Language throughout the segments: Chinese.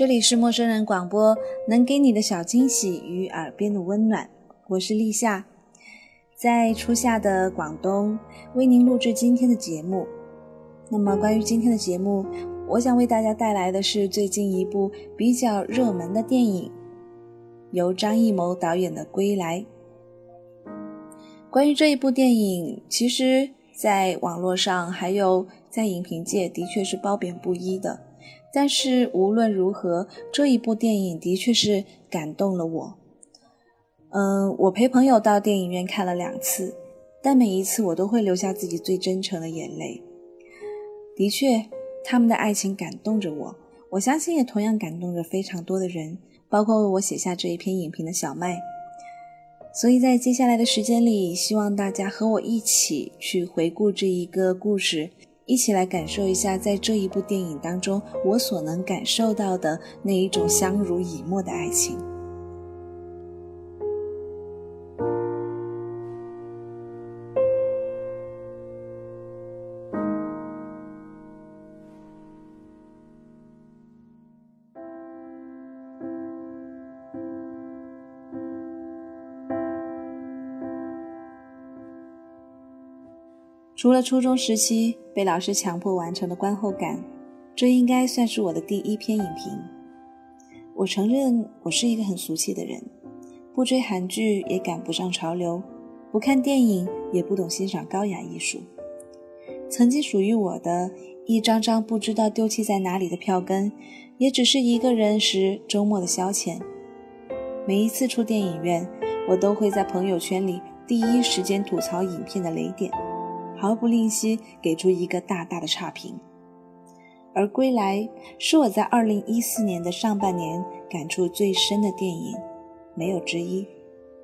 这里是陌生人广播，能给你的小惊喜与耳边的温暖。我是立夏，在初夏的广东为您录制今天的节目。那么，关于今天的节目，我想为大家带来的是最近一部比较热门的电影，由张艺谋导演的《归来》。关于这一部电影，其实在网络上还有在影评界的确是褒贬不一的。但是无论如何，这一部电影的确是感动了我。嗯，我陪朋友到电影院看了两次，但每一次我都会留下自己最真诚的眼泪。的确，他们的爱情感动着我，我相信也同样感动着非常多的人，包括为我写下这一篇影评的小麦。所以在接下来的时间里，希望大家和我一起去回顾这一个故事。一起来感受一下，在这一部电影当中，我所能感受到的那一种相濡以沫的爱情。除了初中时期被老师强迫完成的观后感，这应该算是我的第一篇影评。我承认我是一个很俗气的人，不追韩剧也赶不上潮流，不看电影也不懂欣赏高雅艺术。曾经属于我的一张张不知道丢弃在哪里的票根，也只是一个人时周末的消遣。每一次出电影院，我都会在朋友圈里第一时间吐槽影片的雷点。毫不吝惜给出一个大大的差评，而《归来》是我在二零一四年的上半年感触最深的电影，没有之一。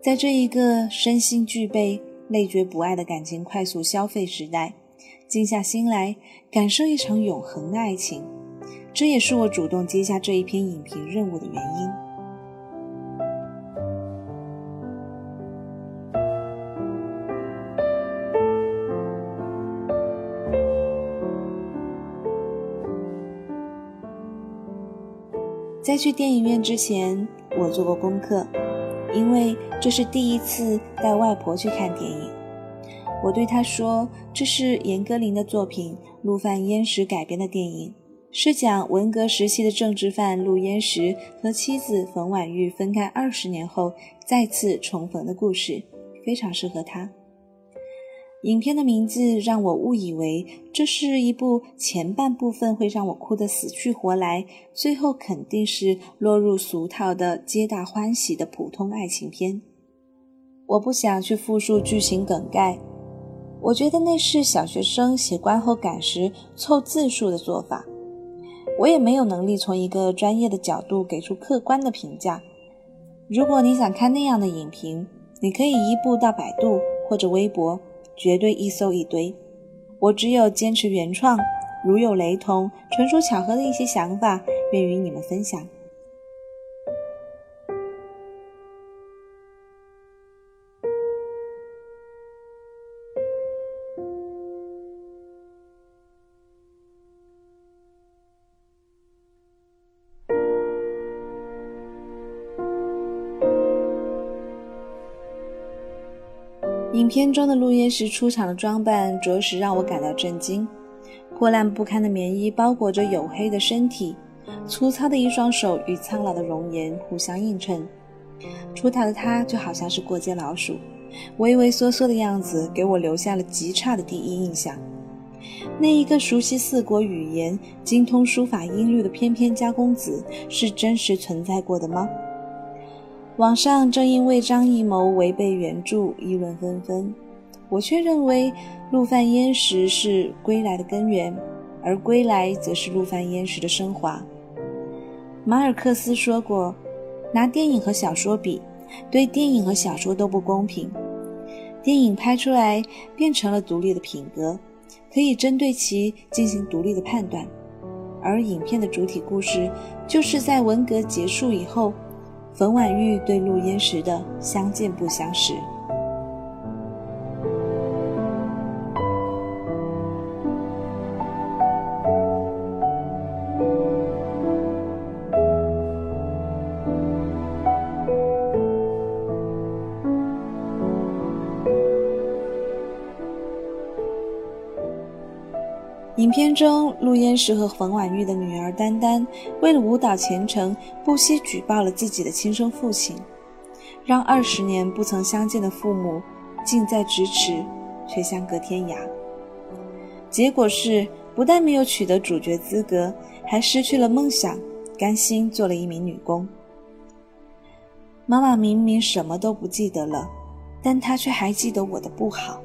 在这一个身心俱备、累觉不爱的感情快速消费时代，静下心来感受一场永恒的爱情，这也是我主动接下这一篇影评任务的原因。在去电影院之前，我做过功课，因为这是第一次带外婆去看电影。我对她说：“这是严歌苓的作品，陆犯焉识改编的电影，是讲文革时期的政治犯陆焉识和妻子冯婉玉分开二十年后再次重逢的故事，非常适合他。”影片的名字让我误以为这是一部前半部分会让我哭得死去活来，最后肯定是落入俗套的皆大欢喜的普通爱情片。我不想去复述剧情梗概，我觉得那是小学生写观后感时凑字数的做法。我也没有能力从一个专业的角度给出客观的评价。如果你想看那样的影评，你可以移步到百度或者微博。绝对一搜一堆，我只有坚持原创，如有雷同、纯属巧合的一些想法，愿与你们分享。影片中的陆焉识出场的装扮着实让我感到震惊。破烂不堪的棉衣包裹着黝黑的身体，粗糙的一双手与苍老的容颜互相映衬。出逃的他就好像是过街老鼠，畏畏缩缩的样子给我留下了极差的第一印象。那一个熟悉四国语言、精通书法音律的翩翩家公子，是真实存在过的吗？网上正因为张艺谋违背原著议论纷纷，我却认为陆犯焉识是归来的根源，而归来则是陆犯焉识的升华。马尔克斯说过：“拿电影和小说比，对电影和小说都不公平。电影拍出来变成了独立的品格，可以针对其进行独立的判断，而影片的主体故事就是在文革结束以后。”冯婉玉对陆焉识的相见不相识。片中，陆焉识和冯婉玉的女儿丹丹为了舞蹈前程，不惜举报了自己的亲生父亲，让二十年不曾相见的父母近在咫尺，却相隔天涯。结果是，不但没有取得主角资格，还失去了梦想，甘心做了一名女工。妈妈明明什么都不记得了，但她却还记得我的不好。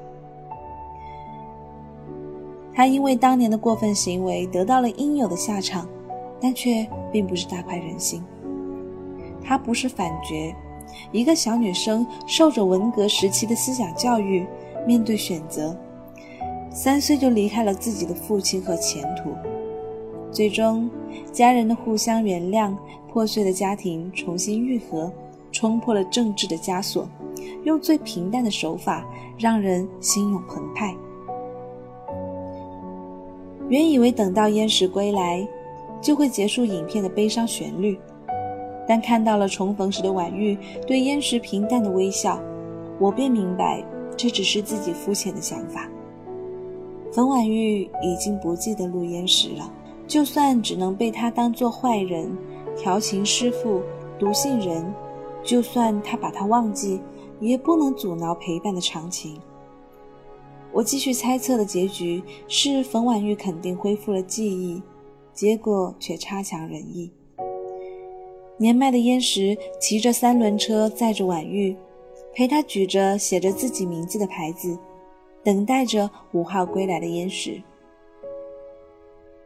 他因为当年的过分行为得到了应有的下场，但却并不是大快人心。他不是反角，一个小女生受着文革时期的思想教育，面对选择，三岁就离开了自己的父亲和前途。最终，家人的互相原谅，破碎的家庭重新愈合，冲破了政治的枷锁，用最平淡的手法让人心涌澎湃。原以为等到燕时归来，就会结束影片的悲伤旋律，但看到了重逢时的婉玉对燕时平淡的微笑，我便明白这只是自己肤浅的想法。冯婉玉已经不记得陆燕时了，就算只能被他当做坏人、调情师傅、毒信人，就算他把他忘记，也不能阻挠陪伴的长情。我继续猜测的结局是冯婉玉肯定恢复了记忆，结果却差强人意。年迈的燕石骑着三轮车载着婉玉，陪她举着写着自己名字的牌子，等待着五号归来的燕石。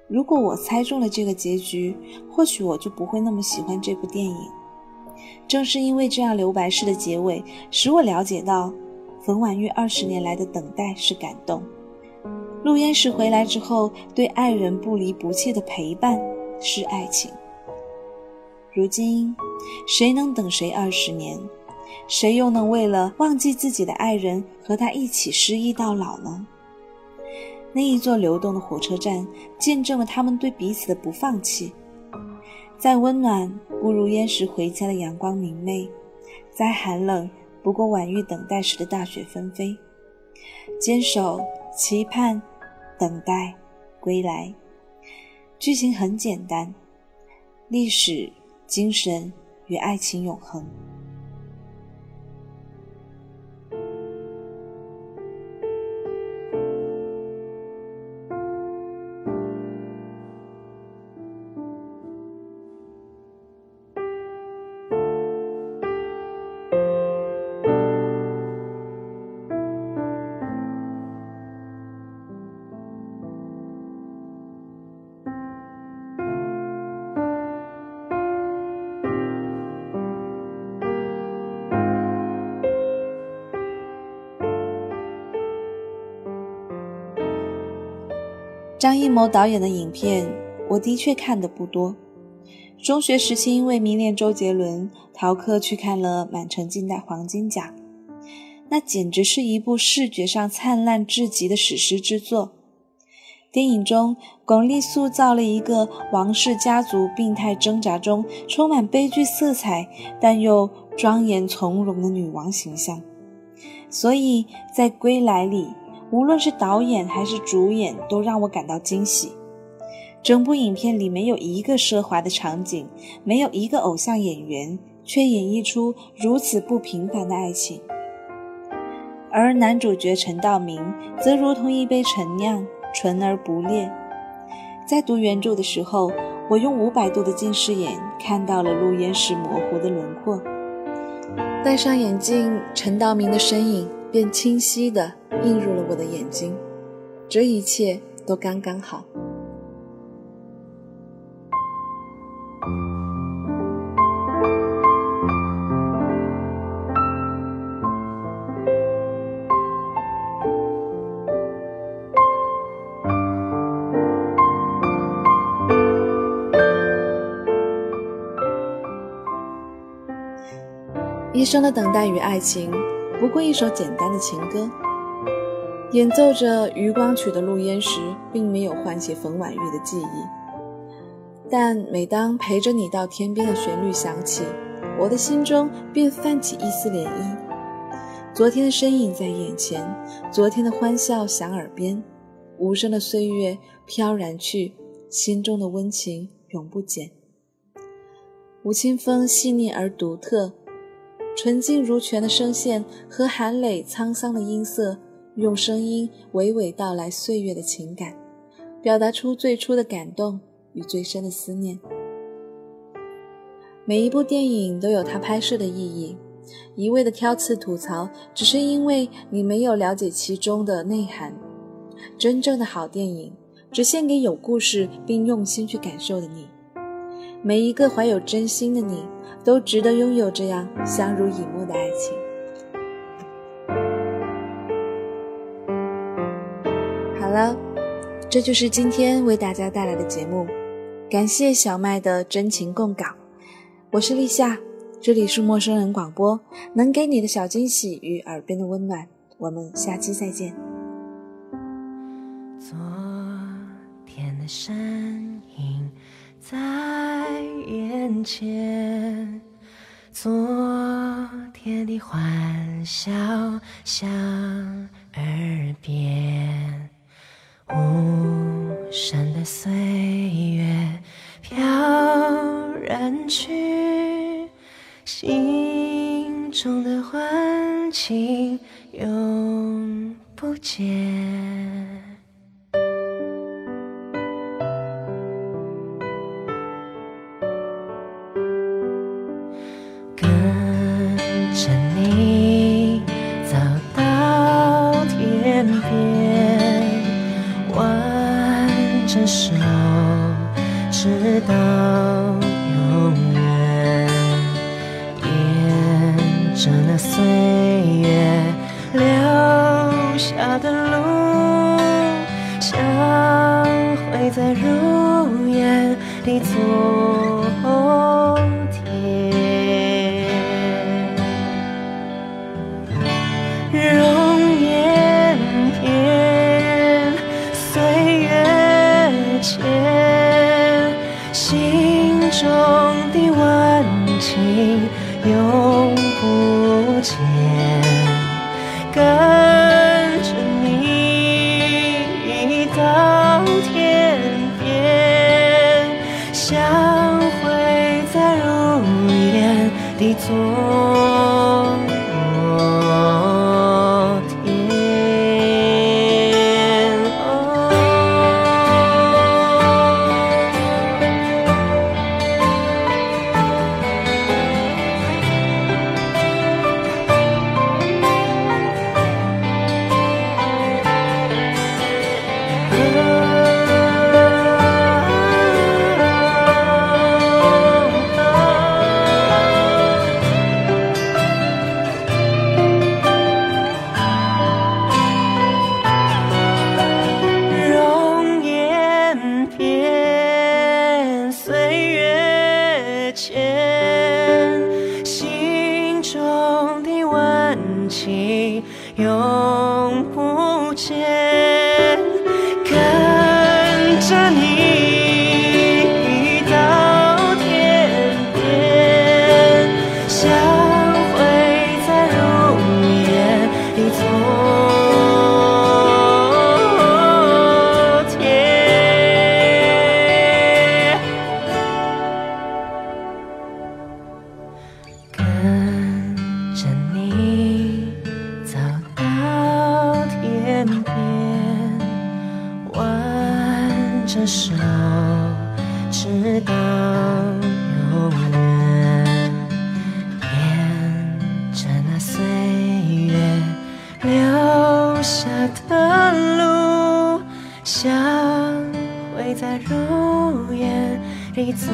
如果我猜中了这个结局，或许我就不会那么喜欢这部电影。正是因为这样留白式的结尾，使我了解到。冯婉玉二十年来的等待是感动，陆焉识回来之后对爱人不离不弃的陪伴是爱情。如今，谁能等谁二十年？谁又能为了忘记自己的爱人和他一起失忆到老呢？那一座流动的火车站，见证了他们对彼此的不放弃。在温暖不如焉识回家的阳光明媚，在寒冷。不过，婉玉等待时的大雪纷飞，坚守、期盼、等待归来。剧情很简单，历史、精神与爱情永恒。张艺谋导演的影片，我的确看的不多。中学时期因为迷恋周杰伦，逃课去看了《满城尽带黄金甲》，那简直是一部视觉上灿烂至极的史诗之作。电影中，巩俐塑造了一个王氏家族病态挣扎中充满悲剧色彩，但又庄严从容的女王形象。所以在《归来》里。无论是导演还是主演，都让我感到惊喜。整部影片里没有一个奢华的场景，没有一个偶像演员，却演绎出如此不平凡的爱情。而男主角陈道明则如同一杯陈酿，纯而不烈。在读原著的时候，我用五百度的近视眼看到了陆焉识模糊的轮廓。戴上眼镜，陈道明的身影便清晰地映入了我的眼睛。这一切都刚刚好。一生的等待与爱情，不过一首简单的情歌。演奏着《余光曲》的陆焉识，并没有唤起冯婉玉的记忆。但每当陪着你到天边的旋律响起，我的心中便泛起一丝涟漪。昨天的身影在眼前，昨天的欢笑响耳边，无声的岁月飘然去，心中的温情永不减。吴青峰细腻而独特，纯净如泉的声线和含泪沧桑的音色，用声音娓娓道来岁月的情感，表达出最初的感动与最深的思念。每一部电影都有它拍摄的意义，一味的挑刺吐槽，只是因为你没有了解其中的内涵。真正的好电影，只献给有故事并用心去感受的你。每一个怀有真心的你，都值得拥有这样相濡以沫的爱情。好了，这就是今天为大家带来的节目，感谢小麦的真情供稿。我是立夏，这里是陌生人广播，能给你的小惊喜与耳边的温暖。我们下期再见。昨天的身影在眼前，昨天的欢笑响耳边，无声的岁月飘然去，心中的欢情永不见。留下的路，相会在如烟的一座直到永远。沿着那岁月留下的路，相会在如烟里走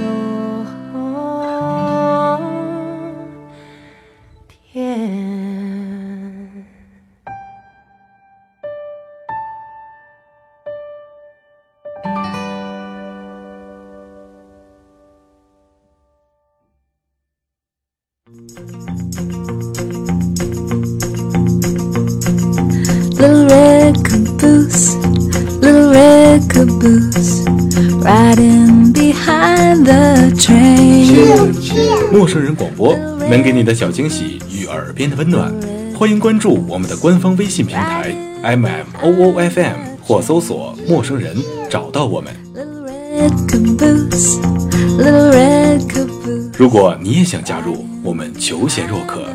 陌生人广播能给你的小惊喜与耳边的温暖。欢迎关注我们的官方微信平台 mmoofm 或搜索陌生人找到我们。如果你也想加入，我们求贤若渴，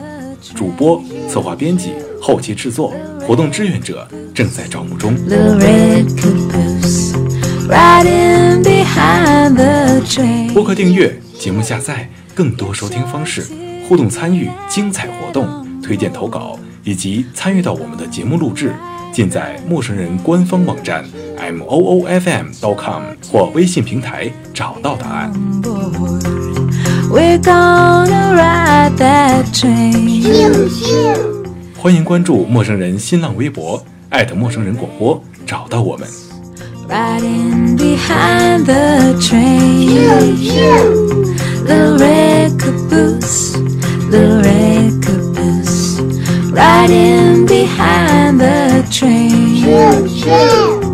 主播、策划、编辑、后期制作、活动志愿者正在招募中。播客订阅、节目下载、更多收听方式、互动参与、精彩活动、推荐投稿以及参与到我们的节目录制，尽在陌生人官方网站 m o o f m dot com 或微信平台找到答案。We're gonna ride that train. 欢迎关注陌生人新浪微博，艾特陌生人广播，找到我们。Riding behind the train. Little red caboose, little red caboose. Riding behind the train.